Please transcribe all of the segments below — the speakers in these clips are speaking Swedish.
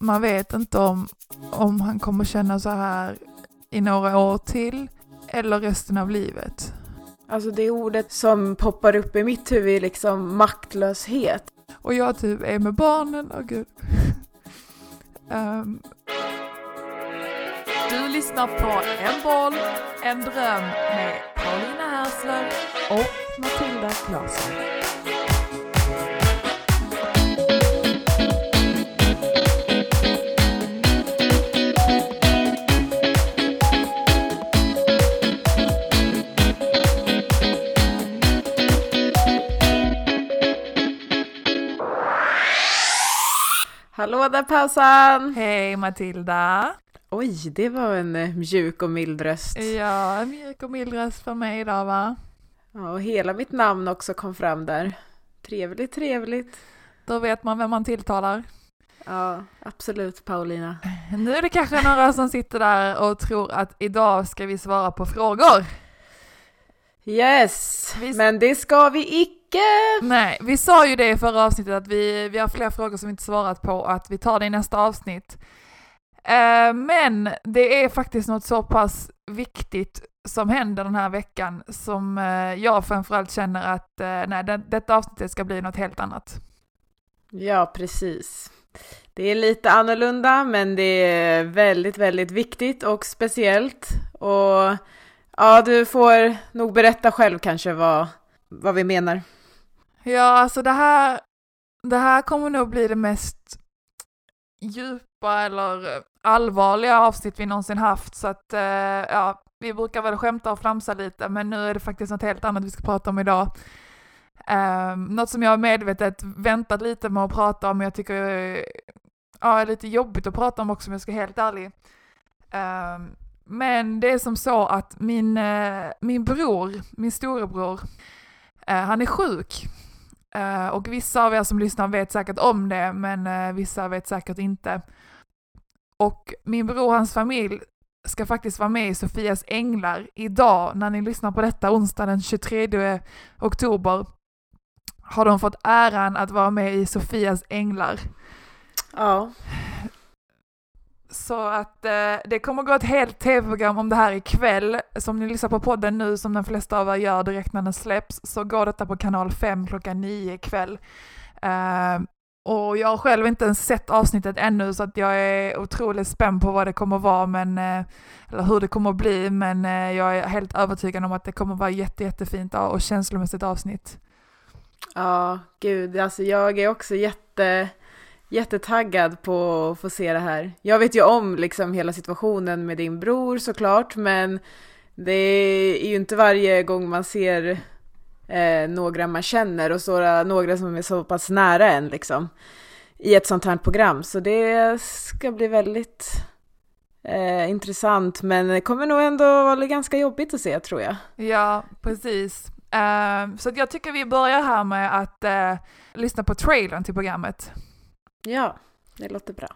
man vet inte om, om han kommer känna så här i några år till eller resten av livet. Alltså det ordet som poppar upp i mitt huvud är liksom maktlöshet. Och jag typ är med barnen, åh gud. um. Du lyssnar på En boll, en dröm med Paulina Härsler och Matilda Claesson. Hallå där pausan! Hej Matilda! Oj, det var en eh, mjuk och mild röst. Ja, en mjuk och mild röst för mig idag va? Ja, och hela mitt namn också kom fram där. Trevligt, trevligt. Då vet man vem man tilltalar. Ja, absolut Paulina. Nu är det kanske några som sitter där och tror att idag ska vi svara på frågor. Yes, vi... men det ska vi icke! Nej, vi sa ju det i förra avsnittet att vi, vi har fler frågor som vi inte svarat på och att vi tar det i nästa avsnitt. Uh, men det är faktiskt något så pass viktigt som händer den här veckan som uh, jag framförallt känner att uh, nej, det, detta avsnittet ska bli något helt annat. Ja, precis. Det är lite annorlunda, men det är väldigt, väldigt viktigt och speciellt. Och ja, du får nog berätta själv kanske vad, vad vi menar. Ja, alltså det här, det här kommer nog bli det mest djupa eller allvarliga avsnitt vi någonsin haft, så att eh, ja, vi brukar väl skämta och flamsa lite, men nu är det faktiskt något helt annat vi ska prata om idag. Um, något som jag medvetet väntat lite med att prata om, jag tycker ja, är lite jobbigt att prata om också om jag ska vara helt ärlig. Um, men det är som så att min, eh, min bror, min storebror, eh, han är sjuk. Eh, och vissa av er som lyssnar vet säkert om det, men vissa vet säkert inte. Och min bror och hans familj ska faktiskt vara med i Sofias Änglar idag, när ni lyssnar på detta, onsdag den 23 oktober, har de fått äran att vara med i Sofias Änglar. Ja. Så att eh, det kommer gå ett helt tv-program om det här ikväll. Som ni lyssnar på podden nu, som de flesta av er gör direkt när den släpps, så går detta på kanal 5 klockan 9 ikväll. Eh, och jag har själv inte ens sett avsnittet ännu så att jag är otroligt spänd på vad det kommer vara, men, eh, eller hur det kommer bli, men eh, jag är helt övertygad om att det kommer vara jätte, jättefint och känslomässigt avsnitt. Ja, gud, alltså jag är också jätte jättetaggad på att få se det här. Jag vet ju om liksom hela situationen med din bror såklart, men det är ju inte varje gång man ser eh, några man känner och så, några som är så pass nära en liksom i ett sånt här program. Så det ska bli väldigt eh, intressant, men det kommer nog ändå vara ganska jobbigt att se tror jag. Ja, precis. Uh, så jag tycker vi börjar här med att uh, lyssna på trailern till programmet. Ja, det låter bra.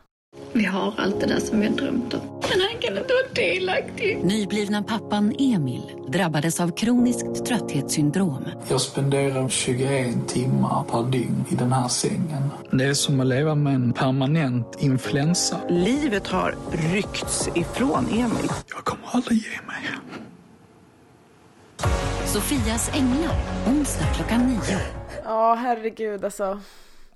Vi har allt det där som vi har drömt om. Men han kan inte vara delaktig. Nyblivna pappan Emil drabbades av kroniskt trötthetssyndrom. Jag spenderar 21 timmar per dygn i den här sängen. Det är som att leva med en permanent influensa. Livet har ryckts ifrån Emil. Jag kommer aldrig ge mig. Sofias änglar, onsdag klockan nio. Ja, herregud alltså.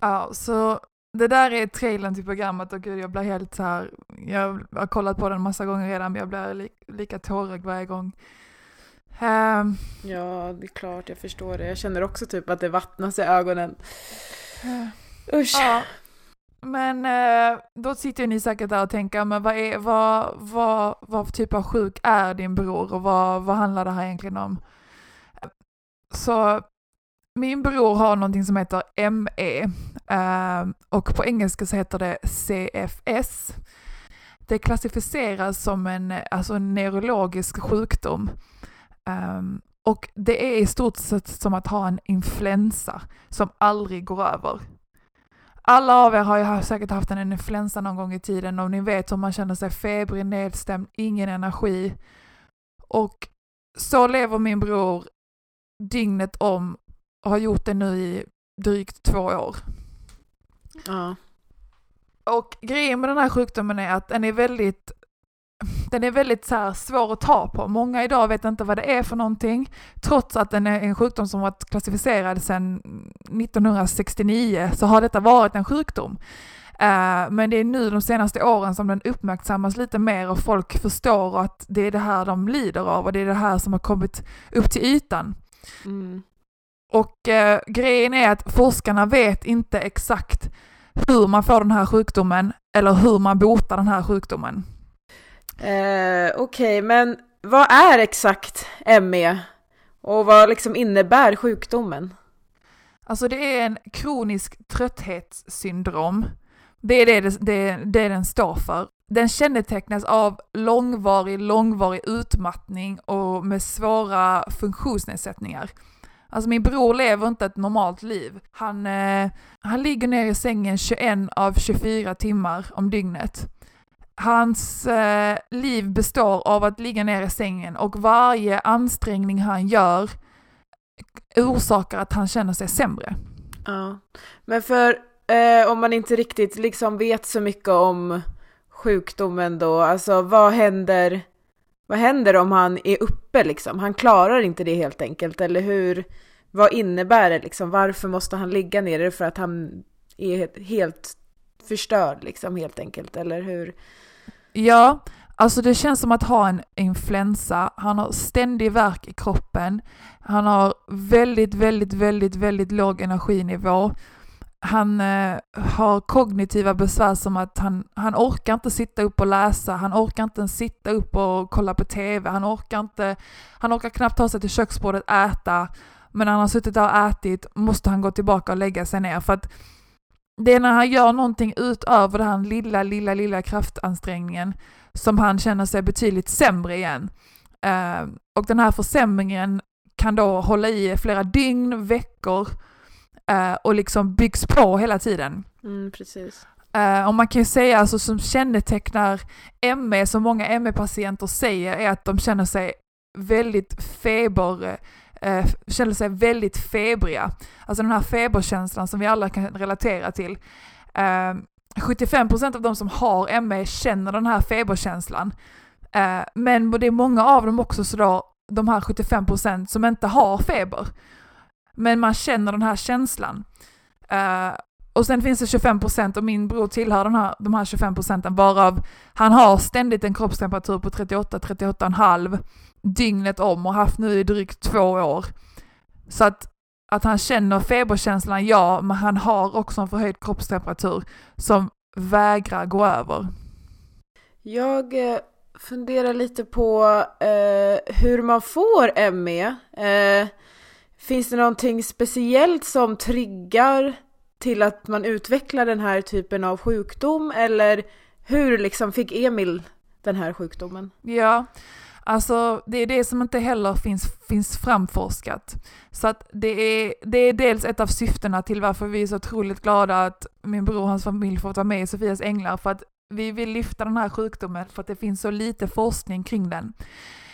Ja, så det där är trailern till programmet och gud jag blir helt så här, jag har kollat på den massa gånger redan men jag blir li lika tårögd varje gång. Um, ja, det är klart, jag förstår det. Jag känner också typ att det vattnas i ögonen. Uh, Usch. Ja. Men uh, då sitter ni säkert där och tänker, men vad, är, vad, vad, vad typ av sjuk är din bror och vad, vad handlar det här egentligen om? Så min bror har någonting som heter ME eh, Ehm, och på engelska så heter det CFS. Det klassificeras som en, alltså en neurologisk sjukdom. Um, och det är i stort sett som att ha en influensa som aldrig går över. Alla av er har ju säkert haft en influensa någon gång i tiden och ni vet hur man känner sig febrig, nedstämd, ingen energi. Och så lever min bror dygnet om och har gjort det nu i drygt två år. Ja. Och grejen med den här sjukdomen är att den är väldigt den är väldigt så svår att ta på. Många idag vet inte vad det är för någonting, trots att den är en sjukdom som varit klassificerad sedan 1969 så har detta varit en sjukdom. Eh, men det är nu de senaste åren som den uppmärksammas lite mer och folk förstår att det är det här de lider av och det är det här som har kommit upp till ytan. Mm. Och eh, grejen är att forskarna vet inte exakt hur man får den här sjukdomen eller hur man botar den här sjukdomen. Eh, Okej, men vad är exakt ME? Och vad liksom innebär sjukdomen? Alltså det är en kronisk trötthetssyndrom. Det är det, det, det, det den står för. Den kännetecknas av långvarig, långvarig utmattning och med svåra funktionsnedsättningar. Alltså min bror lever inte ett normalt liv. Han, eh, han ligger ner i sängen 21 av 24 timmar om dygnet. Hans eh, liv består av att ligga ner i sängen och varje ansträngning han gör orsakar att han känner sig sämre. Ja, men för eh, om man inte riktigt liksom vet så mycket om sjukdomen då, alltså vad händer, vad händer om han är uppe liksom? Han klarar inte det helt enkelt, eller hur? Vad innebär det liksom? Varför måste han ligga ner? Är det för att han är helt- helt förstörd liksom helt enkelt, eller hur? Ja, alltså det känns som att ha en influensa. Han har ständig värk i kroppen. Han har väldigt, väldigt, väldigt, väldigt låg energinivå. Han eh, har kognitiva besvär som att han, han orkar inte sitta upp och läsa, han orkar inte ens sitta upp och kolla på TV, han orkar inte, han orkar knappt ta sig till köksbordet och äta. Men när han har suttit där och ätit måste han gå tillbaka och lägga sig ner för att det är när han gör någonting utöver den här lilla, lilla, lilla kraftansträngningen som han känner sig betydligt sämre igen. Eh, och den här försämringen kan då hålla i flera dygn, veckor eh, och liksom byggs på hela tiden. Mm, precis. Eh, och man kan ju säga alltså som kännetecknar ME, som många ME-patienter säger, är att de känner sig väldigt feber, eh, känner sig väldigt febriga. Alltså den här feberkänslan som vi alla kan relatera till. Eh, 75% av de som har ME känner den här feberkänslan. Men det är många av dem också så då, de här 75% som inte har feber. Men man känner den här känslan. Uh, och sen finns det 25 procent och min bror tillhör den här, de här 25 procenten varav han har ständigt en kroppstemperatur på 38-38,5 dygnet om och haft nu i drygt två år. Så att, att han känner feberkänslan, ja, men han har också en förhöjd kroppstemperatur som vägrar gå över. Jag eh, funderar lite på eh, hur man får ME. Eh, finns det någonting speciellt som triggar till att man utvecklar den här typen av sjukdom? Eller hur liksom fick Emil den här sjukdomen? Ja, alltså det är det som inte heller finns, finns framforskat. Så att det är, det är dels ett av syftena till varför vi är så otroligt glada att min bror och hans familj fått vara med i Sofias Änglar, för att vi vill lyfta den här sjukdomen för att det finns så lite forskning kring den.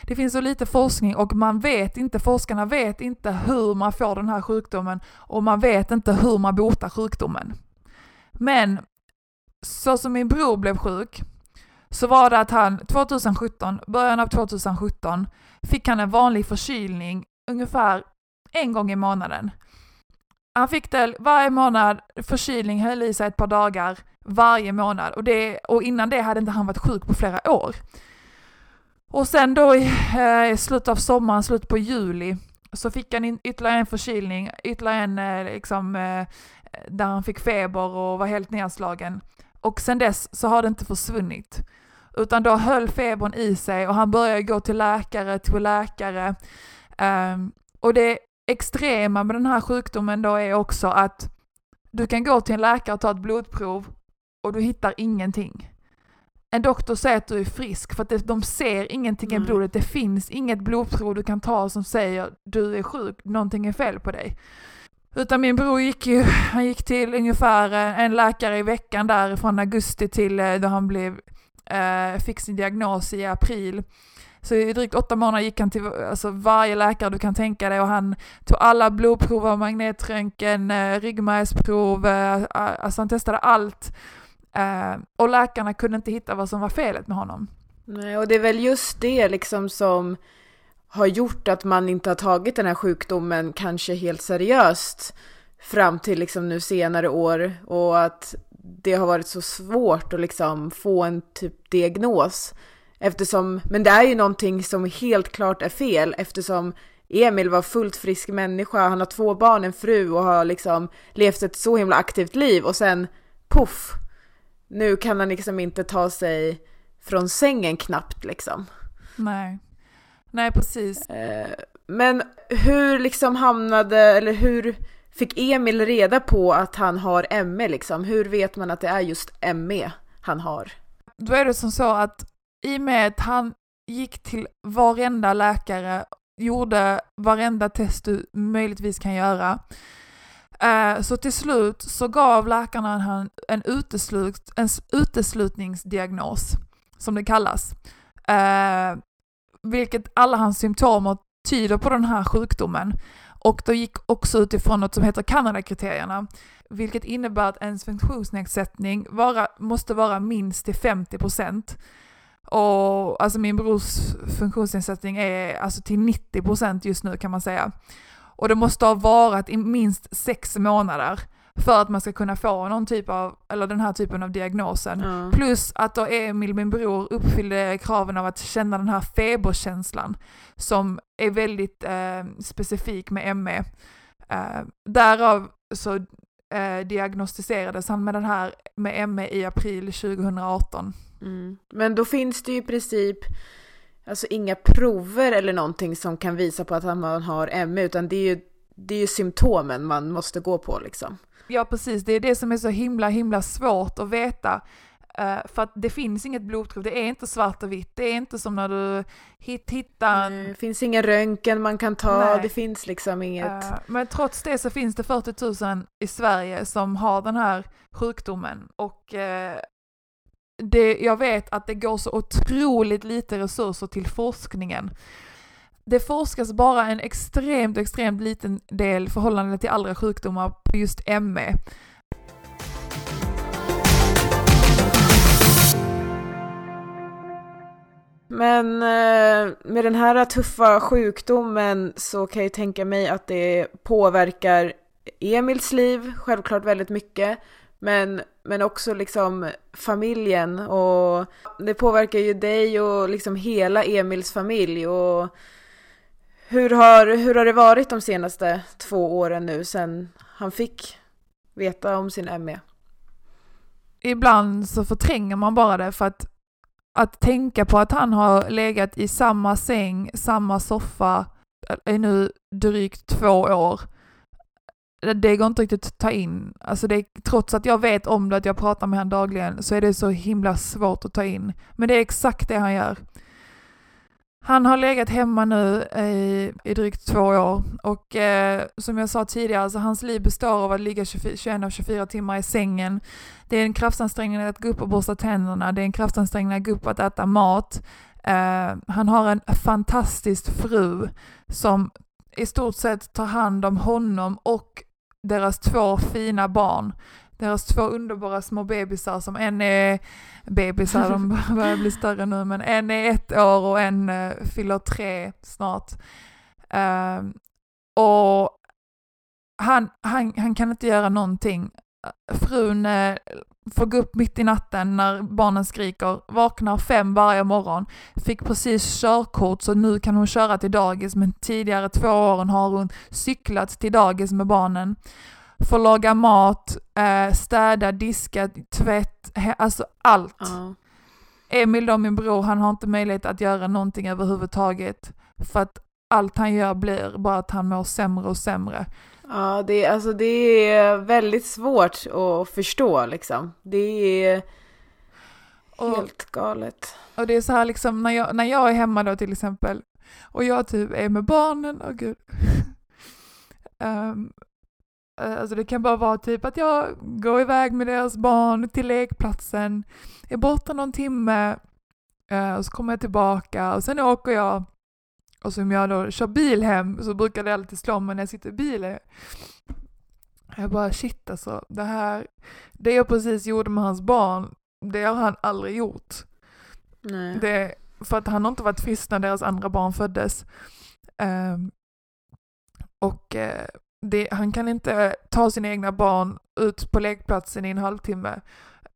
Det finns så lite forskning och man vet inte, forskarna vet inte hur man får den här sjukdomen och man vet inte hur man botar sjukdomen. Men så som min bror blev sjuk så var det att han 2017, början av 2017, fick han en vanlig förkylning ungefär en gång i månaden. Han fick det varje månad, förkylning höll i sig ett par dagar varje månad och, det, och innan det hade inte han varit sjuk på flera år. Och sen då i eh, slutet av sommaren, slutet på juli, så fick han in ytterligare en förkylning, ytterligare en eh, liksom, eh, där han fick feber och var helt nedslagen. Och sen dess så har det inte försvunnit. Utan då höll febern i sig och han började gå till läkare, till läkare. Um, och det extrema med den här sjukdomen då är också att du kan gå till en läkare och ta ett blodprov och du hittar ingenting. En doktor säger att du är frisk för att det, de ser ingenting i Nej. blodet. Det finns inget blodprov du kan ta som säger du är sjuk, någonting är fel på dig. Utan min bror gick ju, han gick till ungefär eh, en läkare i veckan där från augusti till eh, då han blev, eh, fick sin diagnos i april. Så i drygt åtta månader gick han till alltså, varje läkare du kan tänka dig och han tog alla blodprover, magnetröntgen, eh, ryggmärgsprov, alltså han testade allt. Eh, och läkarna kunde inte hitta vad som var felet med honom. Nej, och det är väl just det liksom som har gjort att man inte har tagit den här sjukdomen kanske helt seriöst fram till liksom nu senare år och att det har varit så svårt att liksom få en typ diagnos. Eftersom, men det är ju någonting som helt klart är fel eftersom Emil var fullt frisk människa, han har två barn, en fru och har liksom levt ett så himla aktivt liv och sen poff, nu kan han liksom inte ta sig från sängen knappt liksom. Nej, nej precis. Eh, men hur liksom hamnade, eller hur fick Emil reda på att han har ME liksom? Hur vet man att det är just ME han har? Då är det som så att i och med att han gick till varenda läkare, gjorde varenda test du möjligtvis kan göra, Eh, så till slut så gav läkarna han en, uteslut, en uteslutningsdiagnos, som det kallas. Eh, vilket alla hans symptom tyder på den här sjukdomen. Och de gick också utifrån något som heter Kanadakriterierna, vilket innebär att ens funktionsnedsättning vara, måste vara minst till 50 procent. Och alltså min brors funktionsnedsättning är alltså till 90 procent just nu kan man säga. Och det måste ha varit i minst sex månader för att man ska kunna få någon typ av, eller den här typen av diagnosen. Ja. Plus att då Emil, min bror, uppfyllde kraven av att känna den här feberkänslan som är väldigt eh, specifik med ME. Eh, därav så eh, diagnostiserades han med den här med ME i april 2018. Mm. Men då finns det ju i princip alltså inga prover eller någonting som kan visa på att man har ME utan det är ju, det är ju symptomen man måste gå på liksom. Ja precis, det är det som är så himla himla svårt att veta. Uh, för att det finns inget blodprov, det är inte svart och vitt, det är inte som när du hit, hittar... Det finns ingen röntgen man kan ta, Nej. det finns liksom inget... Uh, men trots det så finns det 40 000 i Sverige som har den här sjukdomen och uh, det, jag vet att det går så otroligt lite resurser till forskningen. Det forskas bara en extremt, extremt liten del förhållande till andra sjukdomar på just ME. Men eh, med den här tuffa sjukdomen så kan jag tänka mig att det påverkar Emils liv självklart väldigt mycket. Men, men också liksom familjen och det påverkar ju dig och liksom hela Emils familj och hur har, hur har det varit de senaste två åren nu sen han fick veta om sin ME? Ibland så förtränger man bara det för att att tänka på att han har legat i samma säng, samma soffa i nu drygt två år. Det går inte riktigt att ta in. Alltså det, trots att jag vet om det, att jag pratar med honom dagligen, så är det så himla svårt att ta in. Men det är exakt det han gör. Han har legat hemma nu i, i drygt två år och eh, som jag sa tidigare, alltså hans liv består av att ligga 24, 21 av 24 timmar i sängen. Det är en kraftansträngning att gå upp och borsta tänderna, det är en kraftansträngning att gå upp och att äta mat. Eh, han har en fantastisk fru som i stort sett tar hand om honom och deras två fina barn. Deras två underbara små bebisar som en är bebisar, de börjar bli större nu, men en är ett år och en uh, fyller tre snart. Uh, och han, han, han kan inte göra någonting. Frun uh, får gå upp mitt i natten när barnen skriker, vaknar fem varje morgon, fick precis körkort så nu kan hon köra till dagis men tidigare två åren har hon cyklat till dagis med barnen får laga mat, eh, städa, diska, tvätt, alltså allt. Ja. Emil då, min bror, han har inte möjlighet att göra någonting överhuvudtaget. För att allt han gör blir bara att han mår sämre och sämre. Ja, det, är- alltså, det är väldigt svårt att förstå liksom. Det är Och, helt galet. och det är så här liksom när jag, när jag är hemma då till exempel och jag typ är med barnen, och gud. Eh, alltså det kan bara vara typ att jag går iväg med deras barn till lekplatsen, är borta någon timme eh, och så kommer jag tillbaka och sen åker jag och som jag då kör bil hem så brukar det alltid slå mig när jag sitter i bilen. Jag bara shit alltså, det här, det jag precis gjorde med hans barn, det har han aldrig gjort. Nej. Det, för att han har inte varit frisk när deras andra barn föddes. Ehm, och eh, det, han kan inte ta sina egna barn ut på lekplatsen i en halvtimme.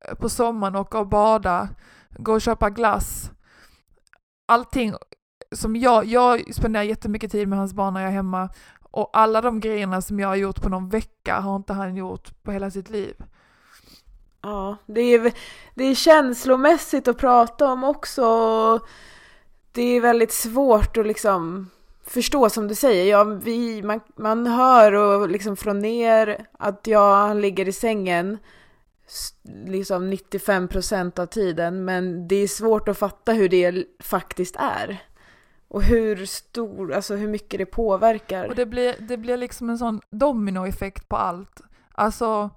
Eh, På sommaren åka och bada, gå och köpa glass. Allting som jag, jag spenderar jättemycket tid med hans barn när jag är hemma. Och alla de grejerna som jag har gjort på någon vecka har inte han gjort på hela sitt liv. Ja, det är, det är känslomässigt att prata om också. Det är väldigt svårt att liksom förstå som du säger. Ja, vi, man, man hör och liksom från er att jag han ligger i sängen liksom 95 % av tiden. Men det är svårt att fatta hur det faktiskt är. Och hur stor, alltså hur mycket det påverkar. Och det blir, det blir liksom en sån dominoeffekt på allt. Alltså,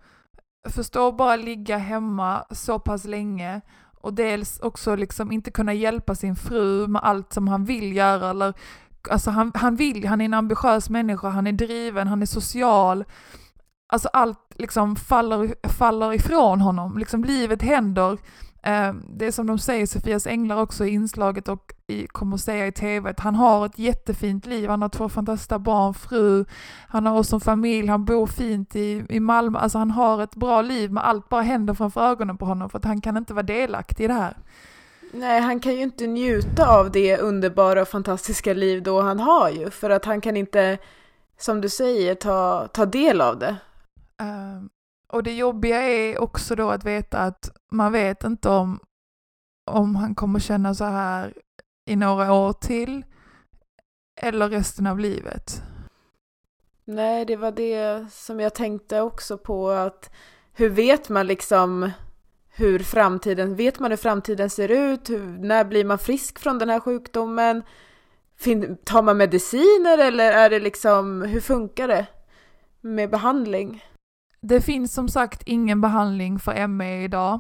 förstå bara ligga hemma så pass länge och dels också liksom inte kunna hjälpa sin fru med allt som han vill göra eller Alltså han, han vill, han är en ambitiös människa, han är driven, han är social. Alltså allt liksom faller, faller ifrån honom, liksom livet händer. Eh, det är som de säger, Sofias änglar också i inslaget och i, kommer att säga i tv, att han har ett jättefint liv, han har två fantastiska barn, fru, han har oss som familj, han bor fint i, i Malmö, alltså han har ett bra liv men allt bara händer framför ögonen på honom för att han kan inte vara delaktig i det här. Nej, han kan ju inte njuta av det underbara och fantastiska liv då han har ju. För att han kan inte, som du säger, ta, ta del av det. Eh, och det jobbiga är också då att veta att man vet inte om, om han kommer känna så här i några år till eller resten av livet. Nej, det var det som jag tänkte också på att hur vet man liksom hur framtiden, vet man hur framtiden ser ut? Hur, när blir man frisk från den här sjukdomen? Fin, tar man mediciner eller är det liksom, hur funkar det med behandling? Det finns som sagt ingen behandling för ME idag.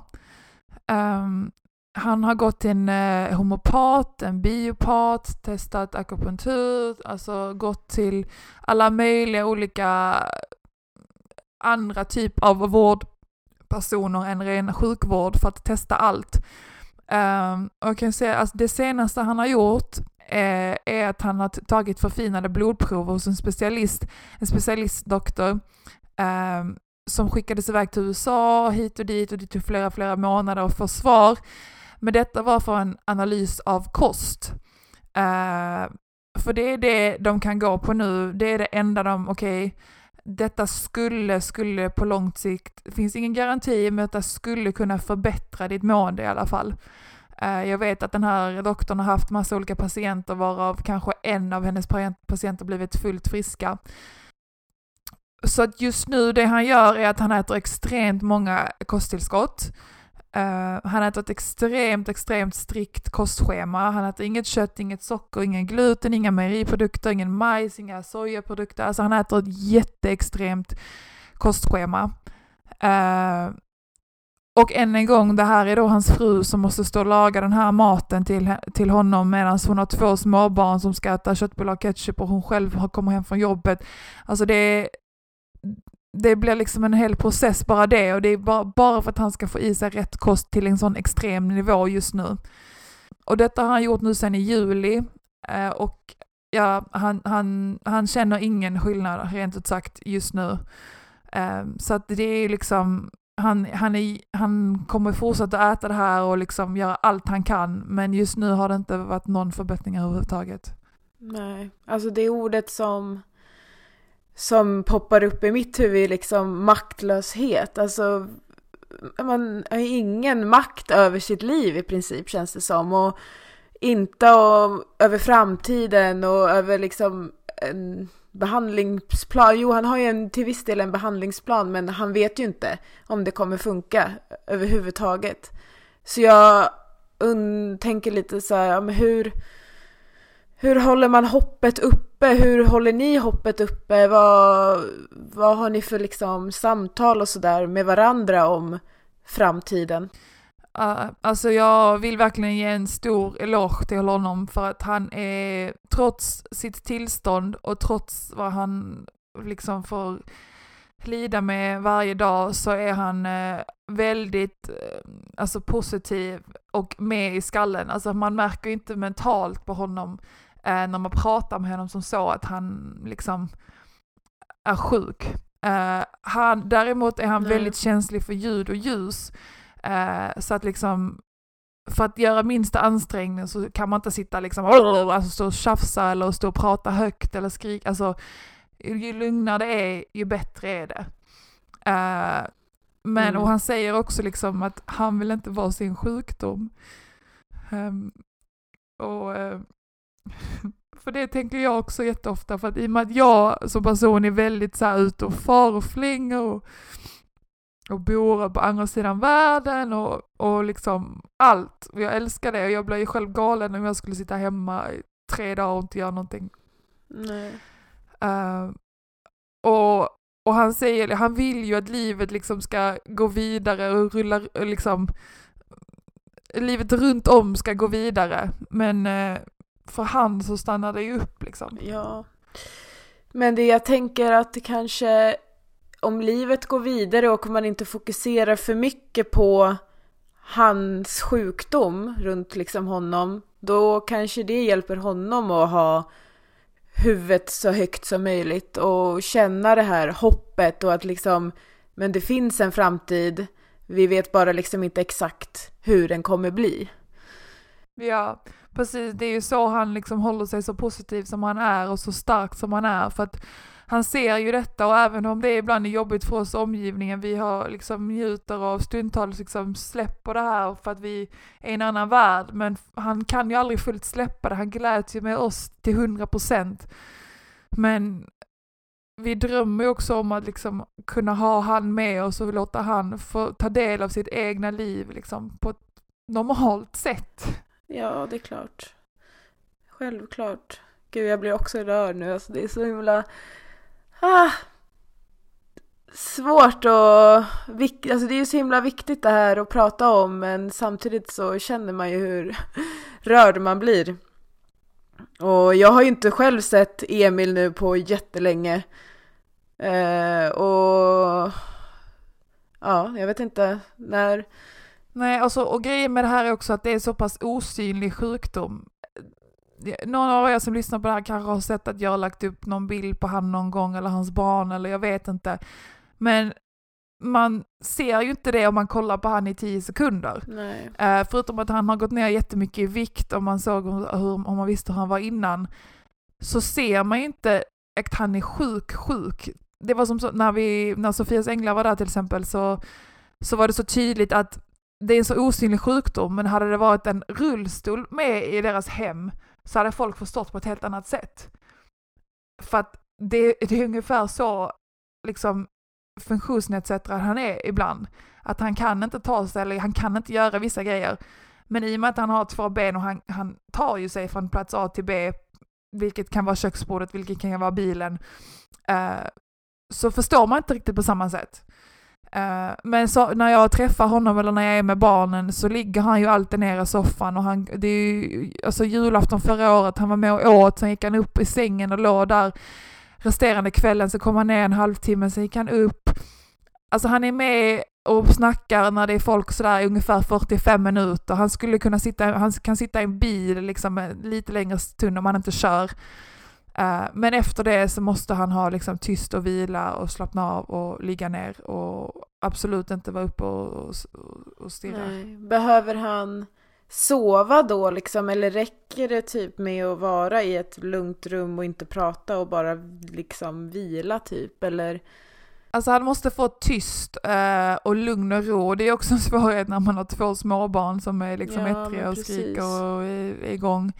Um, han har gått till en eh, homopat, en biopat, testat akupunktur, alltså gått till alla möjliga olika eh, andra typ av vårdpersoner än ren sjukvård för att testa allt. Um, och jag kan säga alltså det senaste han har gjort eh, är att han har tagit förfinade blodprover hos en specialist, en specialistdoktor um, som skickades iväg till USA hit och dit och det tog flera, flera månader att få svar. Men detta var för en analys av kost. Uh, för det är det de kan gå på nu, det är det enda de, okej, detta skulle, skulle på lång sikt, det finns ingen garanti, men detta skulle kunna förbättra ditt mående i alla fall. Eh, jag vet att den här doktorn har haft massa olika patienter varav kanske en av hennes patienter blivit fullt friska. Så att just nu det han gör är att han äter extremt många kosttillskott. Uh, han äter ett extremt, extremt strikt kostschema. Han äter inget kött, inget socker, ingen gluten, inga mejeriprodukter, ingen majs, inga sojaprodukter. Alltså han äter ett jätteextremt kostschema. Uh, och än en gång, det här är då hans fru som måste stå och laga den här maten till, till honom medan hon har två småbarn som ska äta köttbullar och ketchup och hon själv kommer hem från jobbet. Alltså det, det blir liksom en hel process bara det och det är bara, bara för att han ska få i sig rätt kost till en sån extrem nivå just nu. Och detta har han gjort nu sedan i juli eh, och ja, han, han, han känner ingen skillnad rent ut sagt just nu. Eh, så att det är liksom, han, han, är, han kommer fortsätta äta det här och liksom göra allt han kan men just nu har det inte varit någon förbättring överhuvudtaget. Nej, alltså det ordet som som poppar upp i mitt huvud är liksom maktlöshet. Alltså man har ingen makt över sitt liv i princip känns det som. Och inte och, över framtiden och över liksom en behandlingsplan. Jo, han har ju en, till viss del en behandlingsplan men han vet ju inte om det kommer funka överhuvudtaget. Så jag un- tänker lite så här, ja, men hur, hur håller man hoppet uppe? Hur håller ni hoppet uppe? Vad, vad har ni för liksom samtal och sådär med varandra om framtiden? Uh, alltså jag vill verkligen ge en stor eloge till honom för att han är, trots sitt tillstånd och trots vad han liksom får lida med varje dag så är han eh, väldigt eh, alltså positiv och med i skallen. Alltså man märker inte mentalt på honom eh, när man pratar med honom som så att han liksom är sjuk. Eh, han, däremot är han Nej. väldigt känslig för ljud och ljus. Eh, så att liksom för att göra minsta ansträngning så kan man inte sitta liksom alltså stå och tjafsa eller stå och prata högt eller skrika. Alltså, ju lugnare det är, ju bättre är det. Eh, men, Mm. och han säger också liksom att han vill inte vara sin sjukdom. Ehm, och eh, för det tänker jag också jätteofta, för att i och med att jag som person är väldigt så här ute och far och flänger och, och bor på andra sidan världen och, och liksom allt. Och Jag älskar det och jag blir ju själv galen om jag skulle sitta hemma i tre dagar och inte göra någonting. Nej. Eh, och, och han säger, han vill ju att livet liksom ska gå vidare och rulla, liksom, livet runt om ska gå vidare. Men eh, för han så stannar det ju upp liksom. Ja. Men det jag tänker att det kanske om livet går vidare och man inte fokuserar för mycket på hans sjukdom runt liksom honom, då kanske det hjälper honom att ha huvudet så högt som möjligt och känna det här hoppet och att liksom, men det finns en framtid, vi vet bara liksom inte exakt hur den kommer bli. Ja, precis. Det är ju så han liksom håller sig så positiv som han är och så stark som han är. För att han ser ju detta och även om det ibland är jobbigt för oss omgivningen, vi har liksom njuter och stundtals liksom släpper det här för att vi är i en annan värld. Men han kan ju aldrig fullt släppa det, han gläds ju med oss till hundra procent. Men vi drömmer ju också om att liksom kunna ha han med oss och låta han få ta del av sitt egna liv liksom på ett normalt sätt. Ja, det är klart. Självklart. Gud, jag blir också rörd nu. Alltså, det är så himla... Ah, svårt och... Alltså, det är ju så himla viktigt det här att prata om, men samtidigt så känner man ju hur rörd man blir. Och jag har ju inte själv sett Emil nu på jättelänge. Eh, och... Ja, jag vet inte när... Nej, alltså, och grejen med det här är också att det är så pass osynlig sjukdom. Någon av er som lyssnar på det här kanske har sett att jag har lagt upp någon bild på han någon gång eller hans barn eller jag vet inte. Men man ser ju inte det om man kollar på han i tio sekunder. Nej. Eh, förutom att han har gått ner jättemycket i vikt om man såg hur, hur, om man visste hur han var innan. Så ser man ju inte att han är sjuk, sjuk. Det var som så, när, vi, när Sofias änglar var där till exempel så, så var det så tydligt att det är en så osynlig sjukdom men hade det varit en rullstol med i deras hem så hade folk förstått på ett helt annat sätt. För att det, det är ungefär så liksom funktionsnedsättrad han är ibland. Att han kan inte ta sig eller han kan inte göra vissa grejer. Men i och med att han har två ben och han, han tar ju sig från plats A till B, vilket kan vara köksbordet, vilket kan vara bilen, eh, så förstår man inte riktigt på samma sätt. Eh, men så, när jag träffar honom eller när jag är med barnen så ligger han ju alltid ner i soffan och han, det är ju, alltså julafton förra året, han var med och åt, sen gick han upp i sängen och låg där resterande kvällen, så kom han ner en halvtimme, sen gick han upp. Alltså han är med och snackar när det är folk sådär i ungefär 45 minuter. Han skulle kunna sitta, han kan sitta i en bil liksom en lite längre stund om han inte kör. Eh, men efter det så måste han ha liksom tyst och vila och slappna av och ligga ner och absolut inte vara uppe och, och, och stirra. Nej. Behöver han sova då liksom eller räcker det typ med att vara i ett lugnt rum och inte prata och bara liksom vila typ eller? Alltså han måste få tyst eh, och lugn och ro. Det är också en svårighet när man har två småbarn som är liksom Ja, ettriga och precis. skriker och är, är igång.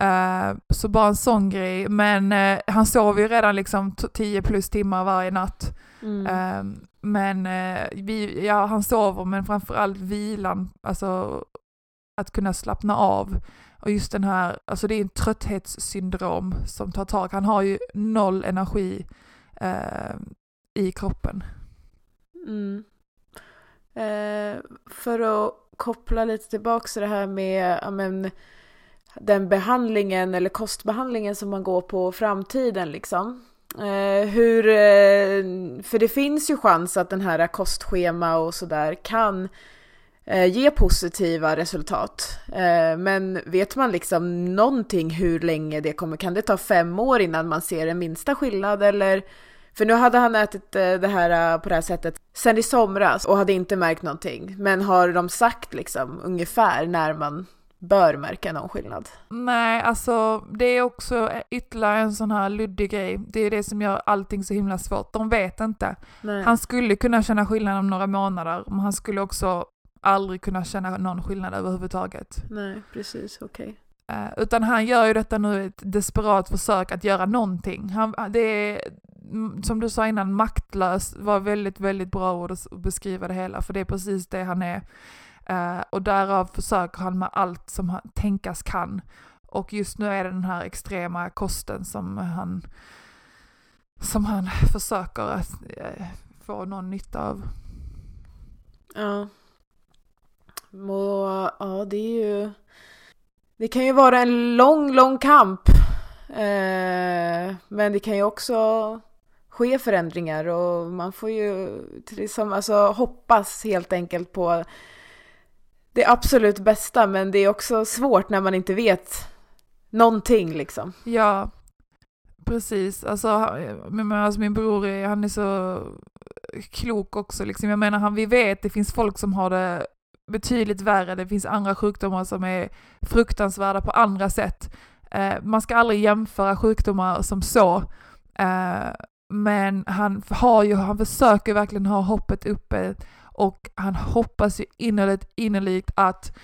Eh, så bara en sån grej. Men eh, han sover ju redan liksom t- 10 plus timmar varje natt. Mm. Eh, men eh, vi, ja, han sover men framförallt vilan, alltså att kunna slappna av. Och just den här, alltså det är en trötthetssyndrom som tar tag. Han har ju noll energi i kroppen. Mm. För att koppla lite tillbaks till det här med ja, men, den behandlingen eller kostbehandlingen som man går på framtiden liksom. Eh, hur, eh, för det finns ju chans att den här kostschema och sådär kan eh, ge positiva resultat. Eh, men vet man liksom någonting hur länge det kommer? Kan det ta fem år innan man ser en minsta skillnad eller? För nu hade han ätit eh, det här eh, på det här sättet sen i somras och hade inte märkt någonting. Men har de sagt liksom ungefär när man bör märka någon skillnad? Nej, alltså det är också ytterligare en sån här luddig grej. Det är det som gör allting så himla svårt. De vet inte. Nej. Han skulle kunna känna skillnad om några månader, men han skulle också aldrig kunna känna någon skillnad överhuvudtaget. Nej, precis, okej. Eh, utan han gör ju detta nu ett desperat försök att göra någonting. Han, det är, mm, som du sa innan, maktlös var väldigt, väldigt bra ord att beskriva det hela, för det är precis det han är. Eh, och därav försöker han med allt som han tänkas kan. Och just nu är det den här extrema kosten som han, som han försöker att eh, få någon nytta av. Ja. Och, ja, det är ju... Det kan ju vara en lång, lång kamp. Eh, men det kan ju också ske förändringar och man får ju liksom, alltså, hoppas helt enkelt på det absolut bästa men det är också svårt när man inte vet någonting liksom. Ja, precis. Alltså, men, alltså min bror är, han är så klok också liksom. Jag menar, han, vi vet det finns folk som har det betydligt värre. Det finns andra sjukdomar som är fruktansvärda på andra sätt. Eh, man ska aldrig jämföra sjukdomar som så. Eh, men han har ju, han försöker verkligen ha hoppet uppe och han hoppas ju innerligt, innerligt att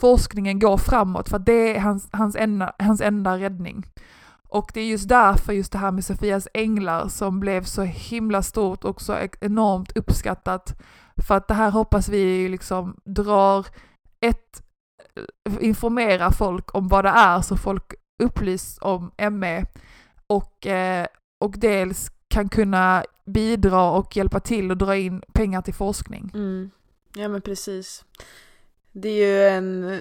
forskningen går framåt för det är hans, hans, enda, hans enda räddning. Och det är just därför just det här med Sofias änglar som blev så himla stort och så enormt uppskattat. För att det här hoppas vi liksom drar ett, informera folk om vad det är så folk upplyst om ME och, eh, och dels kan kunna bidra och hjälpa till och dra in pengar till forskning. Mm. Ja men precis. Det är ju en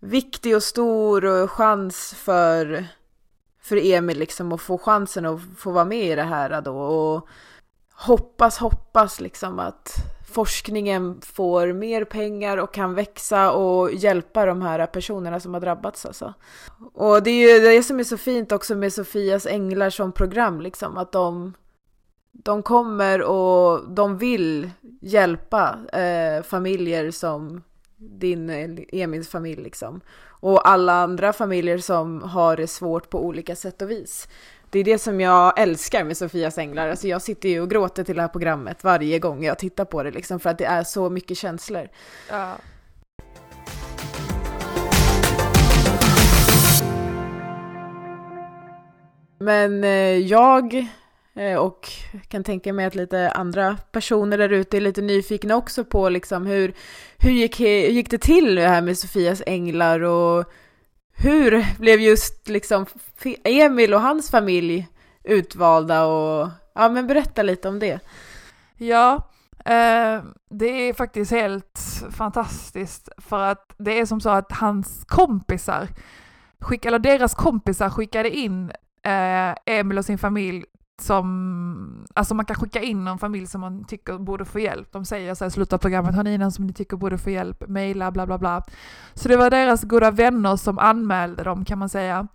jätteviktig och stor chans för, för Emil liksom att få chansen att få vara med i det här då och hoppas, hoppas liksom att forskningen får mer pengar och kan växa och hjälpa de här personerna som har drabbats alltså. Och det är ju det som är så fint också med Sofias änglar som program liksom, att de de kommer och de vill hjälpa eh, familjer som din Emils familj liksom. Och alla andra familjer som har det svårt på olika sätt och vis. Det är det som jag älskar med Sofias änglar. Alltså jag sitter ju och gråter till det här programmet varje gång jag tittar på det liksom för att det är så mycket känslor. Ja. Men eh, jag eh, och kan tänka mig att lite andra personer där ute är lite nyfikna också på liksom hur, hur gick, gick det till det här med Sofias änglar och hur blev just liksom Emil och hans familj utvalda och ja men berätta lite om det. Ja, eh, det är faktiskt helt fantastiskt för att det är som så att hans kompisar, skick, eller deras kompisar skickade in eh, Emil och sin familj som, alltså man kan skicka in någon familj som man tycker borde få hjälp. De säger så här, sluta programmet, har ni någon som ni tycker borde få hjälp? Mejla, bla bla bla. Så det var deras goda vänner som anmälde dem kan man säga.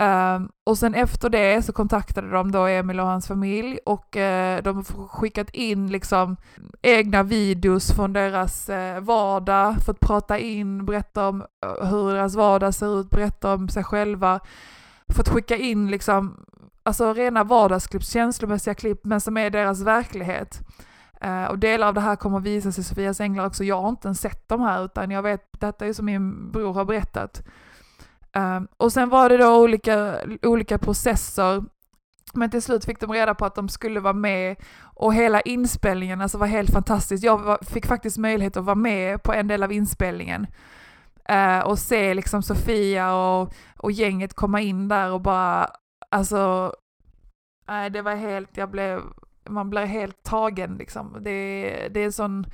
Um, och sen efter det så kontaktade de då Emil och hans familj och uh, de har skickat in liksom egna videos från deras uh, vardag, fått prata in, berätta om uh, hur deras vardag ser ut, berätta om sig själva, fått skicka in liksom alltså rena vardagsklipp, känslomässiga klipp, men som är deras verklighet. Uh, och delar av det här kommer visas i Sofias änglar också. Jag har inte ens sett de här, utan jag vet, detta är som min bror har berättat. Uh, och sen var det då olika, olika processer, men till slut fick de reda på att de skulle vara med och hela inspelningen alltså var helt fantastisk. Jag var, fick faktiskt möjlighet att vara med på en del av inspelningen. Uh, och se liksom Sofia och, och gänget komma in där och bara Alltså, nej det var helt, jag blev, man blev helt tagen liksom. Det, det är en sån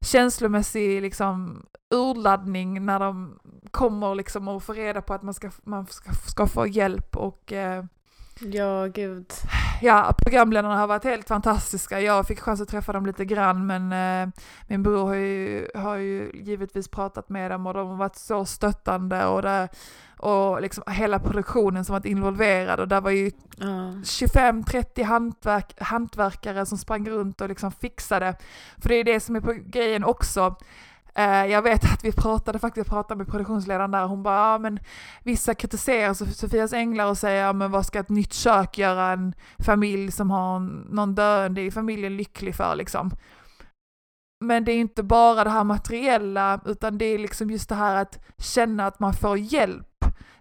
känslomässig liksom urladdning när de kommer liksom och får reda på att man ska, man ska, ska få hjälp och eh, Ja, gud. Ja, programledarna har varit helt fantastiska. Jag fick chans att träffa dem lite grann men eh, min bror har ju, har ju givetvis pratat med dem och de har varit så stöttande och, det, och liksom hela produktionen som varit involverad och där var ju Ja. 25-30 hantverk, hantverkare som sprang runt och liksom fixade. För det är det som är på grejen också. Eh, jag vet att vi pratade faktiskt pratade med produktionsledaren där, hon bara ja men vissa kritiserar Sof- Sofias Änglar och säger ja men vad ska ett nytt kök göra en familj som har någon döende i familjen lycklig för liksom. Men det är inte bara det här materiella utan det är liksom just det här att känna att man får hjälp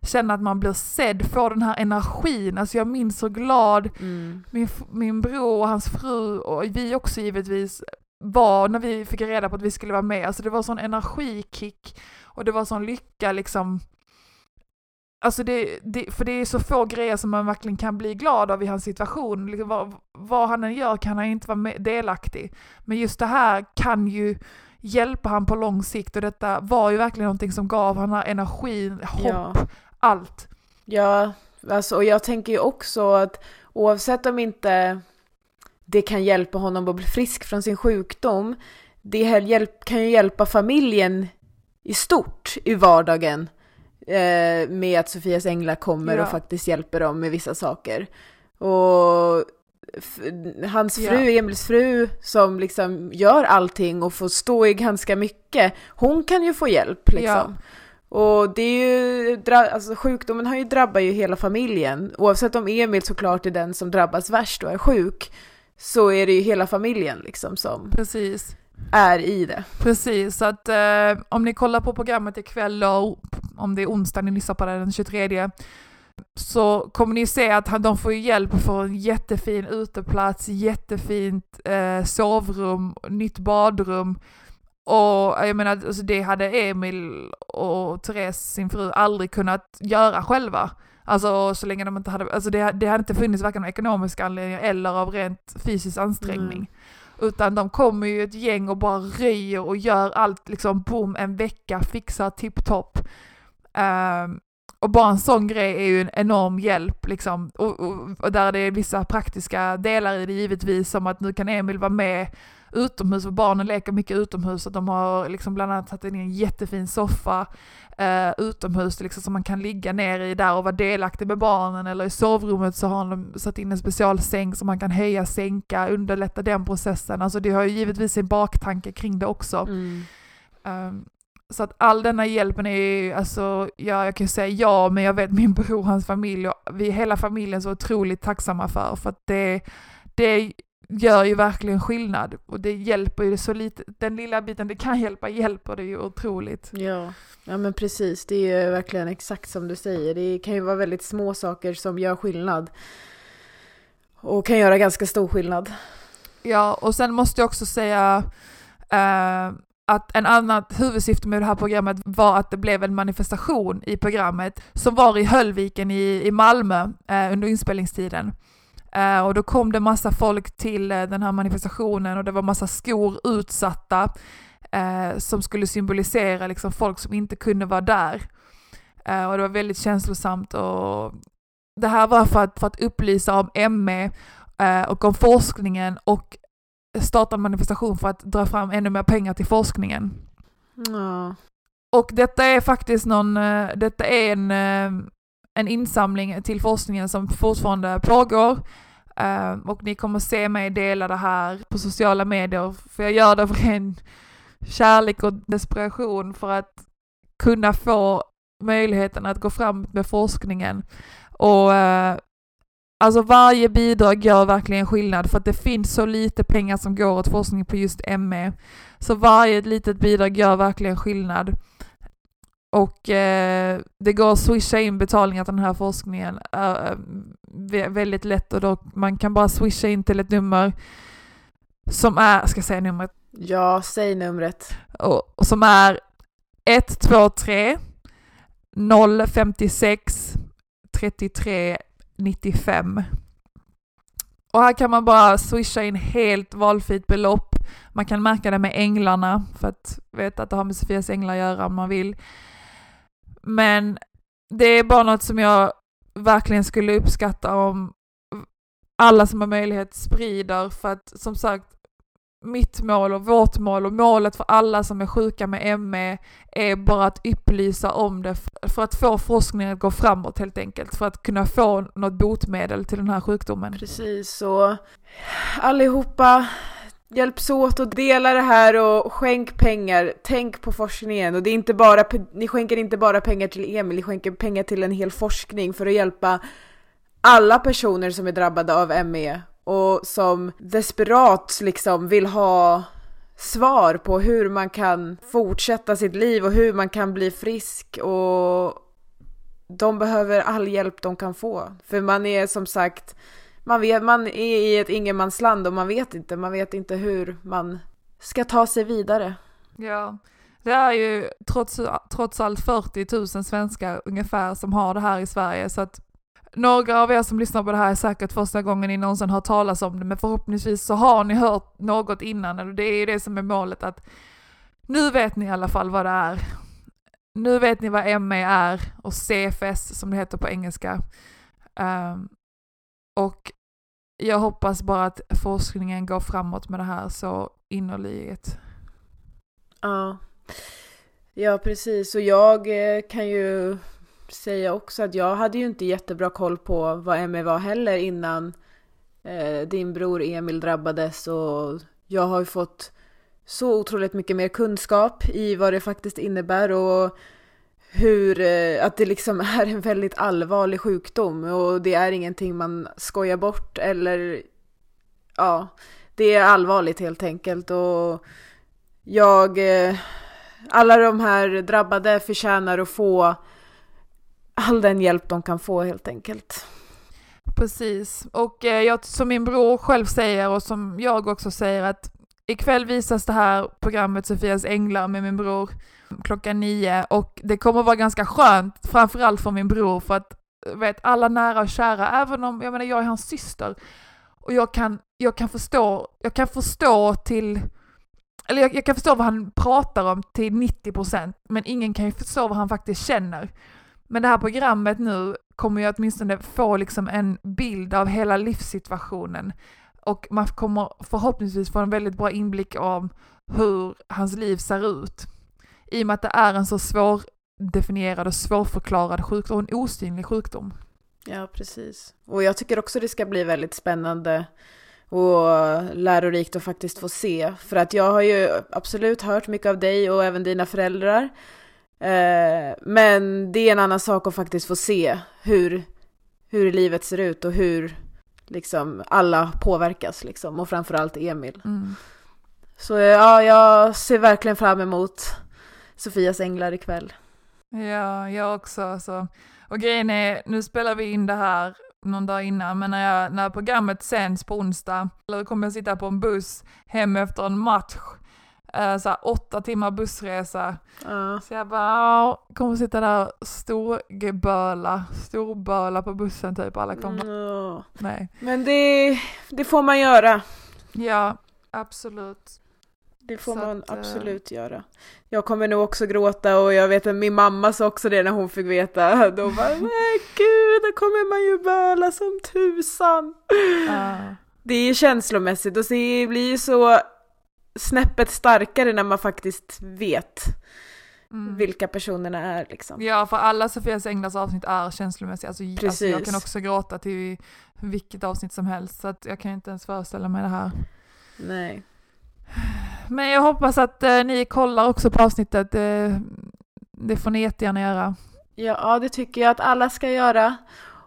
känna att man blir sedd, få den här energin. Alltså jag minns så glad Mm. min, min bror och hans fru och vi också givetvis var när vi fick reda på att vi skulle vara med. Alltså det var sån energikick och det var sån lycka liksom. Alltså det, det, för det är så få grejer som man verkligen kan bli glad av i hans situation. Liksom vad, vad han än gör kan han inte vara delaktig. Men just det här kan ju hjälpa han på lång sikt och detta var ju verkligen någonting som gav här energin, hopp, Ja. allt. Ja, alltså, och jag tänker ju också att oavsett om inte det kan hjälpa honom att bli frisk från sin sjukdom, det här hjälp, kan ju hjälpa familjen i stort i vardagen eh, med att Sofias änglar kommer Ja. och faktiskt hjälper dem med vissa saker. Och hans fru, Emils fru, som liksom gör allting och får stå i ganska mycket, hon kan ju få hjälp liksom. Och det är ju, alltså sjukdomen har ju drabbat ju hela familjen. Oavsett om Emil såklart är den som drabbas värst och är sjuk, så är det ju hela familjen liksom som Precis. Är i det. Precis, så att eh, om ni kollar på programmet ikväll om det är onsdag ni lyssnar på det den 23 så kommer ni se att de får hjälp få en jättefin uteplats, jättefint eh, sovrum, nytt badrum. Och jag menar, alltså det hade Emil och Therese, sin fru, aldrig kunnat göra själva. Alltså så länge de inte hade, alltså det, det hade inte funnits varken av ekonomiska anledningar eller av rent fysisk ansträngning. Utan de kommer ju ett gäng och bara röjer och gör allt liksom boom en vecka, fixar tipptopp. Um, och bara en sån grej är ju en enorm hjälp liksom. Och, och, och där det är vissa praktiska delar i det givetvis som att nu kan Emil vara med utomhus och barnen leker mycket utomhus och de har liksom bland annat tagit in en jättefin soffa eh, utomhus liksom, som man kan ligga ner i där och vara delaktig med barnen eller i sovrummet så har de satt in en specialsäng som man kan höja, sänka, underlätta den processen. Alltså det har ju givetvis en baktanke kring det också. Mm. Um, så att all denna hjälpen är ju, alltså, ja, jag kan ju säga ja, men jag vet min bror hans familj och vi hela familjen så otroligt tacksamma för, för att det, det gör ju verkligen skillnad och det hjälper ju så lite, den lilla biten det kan hjälpa hjälper det ju otroligt. Ja. ja, men precis. Det är ju verkligen exakt som du säger. Det kan ju vara väldigt små saker som gör skillnad. Och kan göra ganska stor skillnad. Ja, och sen måste jag också säga eh, att en annat huvudsyfte med det här programmet var att det blev en manifestation i programmet som var i Höllviken i, i Malmö eh, under inspelningstiden. Eh, och då kom det massa folk till eh, den här manifestationen och det var massa skor utsatta eh, som skulle symbolisera liksom, folk som inte kunde vara där. Och det var väldigt känslosamt och det här var för att, för att upplysa om ME och om forskningen och starta en manifestation för att dra fram ännu mer pengar till forskningen. Ja. Och detta är faktiskt någon, detta är en, en insamling till forskningen som fortfarande pågår. Ehm, och ni kommer se mig dela det här på sociala medier, för jag gör det av ren kärlek och desperation för att kunna få möjligheten att gå fram med forskningen. Och eh, Alltså varje bidrag gör verkligen skillnad för att det finns så lite pengar som går åt forskning på just ME. Så varje litet bidrag gör verkligen skillnad. Och eh, det går att swisha in betalningar till den här forskningen eh, vä- väldigt lätt och då man kan bara swisha in till ett nummer som är, ska jag säga numret, ja, säg numret. och, och som är 123 056 33 95. Och här kan man bara swisha in helt valfritt belopp. Man kan märka det med änglarna för att veta att det har med Sofias änglar att göra om man vill. Men det är bara något som jag verkligen skulle uppskatta om alla som har möjlighet sprider för att som sagt mitt mål och vårt mål och målet för alla som är sjuka med ME är bara att upplysa om det för att få forskningen att gå framåt helt enkelt. För att kunna få något botemedel till den här sjukdomen. Precis, och allihopa hjälps åt och dela det här och skänk pengar. Tänk på forskningen och det är inte bara, ni skänker inte bara pengar till Emil, ni skänker pengar till en hel forskning för att hjälpa alla personer som är drabbade av ME och som desperat liksom vill ha svar på hur man kan fortsätta sitt liv och hur man kan bli frisk och de behöver all hjälp de kan få. För man är som sagt, man, vet, man är i ett ingenmansland och man vet inte, man vet inte hur man ska ta sig vidare. Ja, det är ju trots, trots allt 40 000 svenskar ungefär som har det här i Sverige så att några av er som lyssnar på det här är säkert första gången ni någonsin har talas om det, men förhoppningsvis så har ni hört något innan, och det är ju det som är målet att nu vet ni i alla fall vad det är. Nu vet ni vad ME är och CFS som det heter på engelska. Um, och jag hoppas bara att forskningen går framåt med det här så innerligt. Ja. Ja, precis. Och jag eh, kan ju säga också att jag hade ju inte jättebra koll på vad ME var heller innan eh, din bror Emil drabbades och jag har ju fått så otroligt mycket mer kunskap i vad det faktiskt innebär och hur, eh, att det liksom är en väldigt allvarlig sjukdom och det är ingenting man skojar bort eller ja, det är allvarligt helt enkelt och jag, eh, alla de här drabbade förtjänar att få all den hjälp de kan få helt enkelt. Precis, och eh, jag, som min bror själv säger och som jag också säger att ikväll visas det här programmet Sofias änglar med min bror klockan nio och det kommer vara ganska skönt, framförallt för min bror för att vet alla nära och kära, även om jag menar jag är hans syster och jag kan, jag kan förstå, jag kan förstå till eller jag, jag kan förstå vad han pratar om till 90% men ingen kan ju förstå vad han faktiskt känner. Men det här programmet nu kommer ju åtminstone få liksom en bild av hela livssituationen och man kommer förhoppningsvis få en väldigt bra inblick om hur hans liv ser ut. I och med att det är en så svårdefinierad och svårförklarad sjukdom, en osynlig sjukdom. Ja, precis. Och jag tycker också det ska bli väldigt spännande och lärorikt att faktiskt få se. För att jag har ju absolut hört mycket av dig och även dina föräldrar eh, men det är en annan sak att faktiskt få se hur, hur livet ser ut och hur liksom alla påverkas liksom och framförallt Emil. Mm. Så ja, jag ser verkligen fram emot Sofias änglar ikväll. Ja, jag också. Alltså. Och grejen är, nu spelar vi in det här någon dag innan, men när, jag, när programmet sänds på onsdag, eller kommer jag sitta på en buss hem efter en match Uh, så åtta timmar bussresa. Uh. Så jag bara, kommer sitta där storgeböla, storböla på bussen typ, alla kommer. Mm. Nej. Men det, det får man göra. Ja, absolut. Det får så man att, eh, absolut uh... göra. Jag kommer nog också gråta och jag vet att min mamma sa också det när hon fick veta. Då bara, nej gud, då kommer man ju böla som tusan. Det är känslomässigt och det blir ju så snäppet starkare när man faktiskt vet mm. vilka personerna är liksom. Ja, för alla Sofias Änglars avsnitt är känslomässiga. Alltså, alltså, jag kan också gråta till vilket avsnitt som helst, så att jag kan inte ens föreställa mig det här. Nej. Men jag hoppas att eh, ni kollar också på avsnittet. Eh, det får ni jättegärna göra. Ja, det tycker jag att alla ska göra.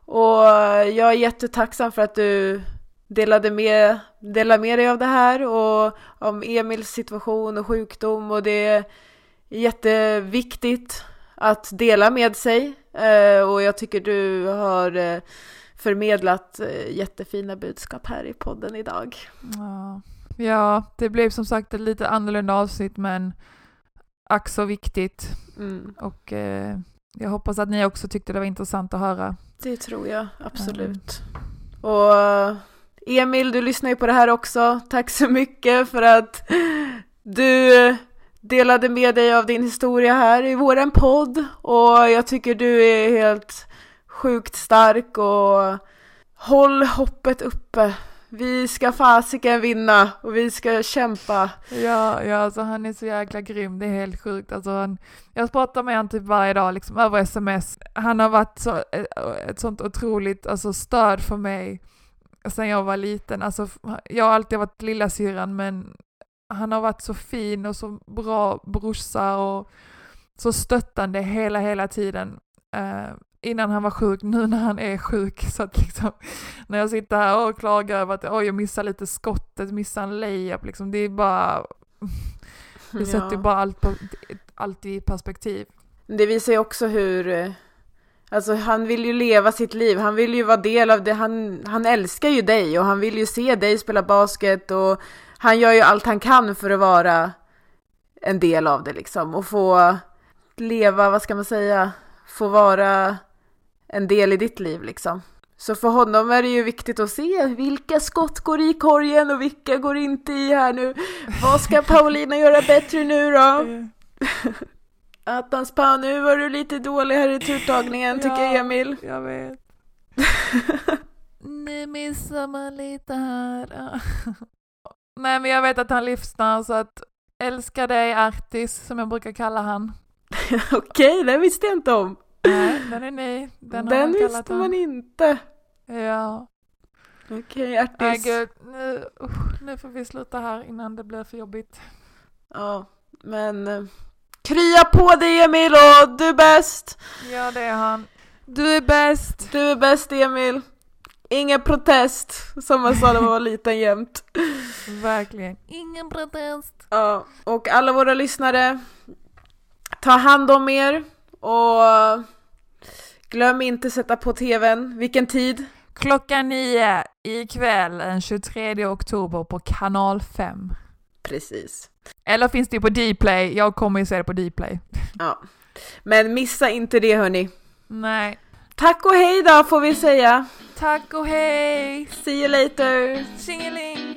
Och jag är jättetacksam för att du delade med, delade med dig av det här och om Emils situation och sjukdom och det är jätteviktigt att dela med sig eh, och jag tycker du har eh, förmedlat eh, jättefina budskap här i podden idag. Ja. ja, det blev som sagt ett lite annorlunda avsnitt men ack så viktigt. Mm. Och eh, jag hoppas att ni också tyckte det var intressant att höra. Det tror jag absolut. Mm. Och Emil, du lyssnar ju på det här också. Tack så mycket för att du delade med dig av din historia här i våran podd. Och jag tycker du är helt sjukt stark och håll hoppet uppe. Vi ska fasiken vinna och vi ska kämpa. Ja, ja alltså han är så jäkla grym, det är helt sjukt. Alltså han, jag pratar med honom typ varje dag, liksom över sms. Han har varit så, ett, ett sånt otroligt alltså, stöd för mig sen jag var liten. Alltså, jag har alltid varit lilla syran men han har varit så fin och så bra brorsa och så stöttande hela, hela tiden. Uh, innan han var sjuk, nu när han är sjuk. Så att liksom, när jag sitter här och klagar över att oj, jag missar lite skottet, missar en layup, liksom, det är bara... Det ja. sätter bara allt, på, allt i perspektiv. Det visar ju också hur... Alltså han vill ju leva sitt liv, han vill ju vara del av det, han, han älskar ju dig och han vill ju se dig spela basket och han gör ju allt han kan för att vara en del av det liksom och få leva, vad ska man säga, få vara en del i ditt liv liksom. Så för honom är det ju viktigt att se vilka skott går i korgen och vilka går inte i här nu. Vad ska Paulina göra bättre nu då? Attans pa, nu var du lite dålig här i turtagningen tycker ja, Emil. jag vet. nu missar man lite här. Nej men jag vet att han lyssnar så att älskar dig Artis som jag brukar kalla han. Okej, det visste jag inte om. Nej, den är ny. Den, den visste man han. inte. Ja. Okej, okay, Artis. Nej gud, nu, uh, nu får vi sluta här innan det blir för jobbigt. Ja, men uh, krya på dig Emil och du är bäst. Ja, det är han. Du är bäst. Du är bäst Emil. Ingen protest, som man sa när man var liten jämt. Verkligen. Ingen protest. Ja, och alla våra lyssnare, ta hand om er och glöm inte sätta på tvn. Vilken tid? Klockan nio ikväll den 23 oktober på kanal 5. Precis. Eller finns det på Dplay? Jag kommer ju se det på Dplay. Ja. Men missa inte det hörni. Nej. Tack och hej då får vi säga. Tack och hej! See you later! Tjingeling!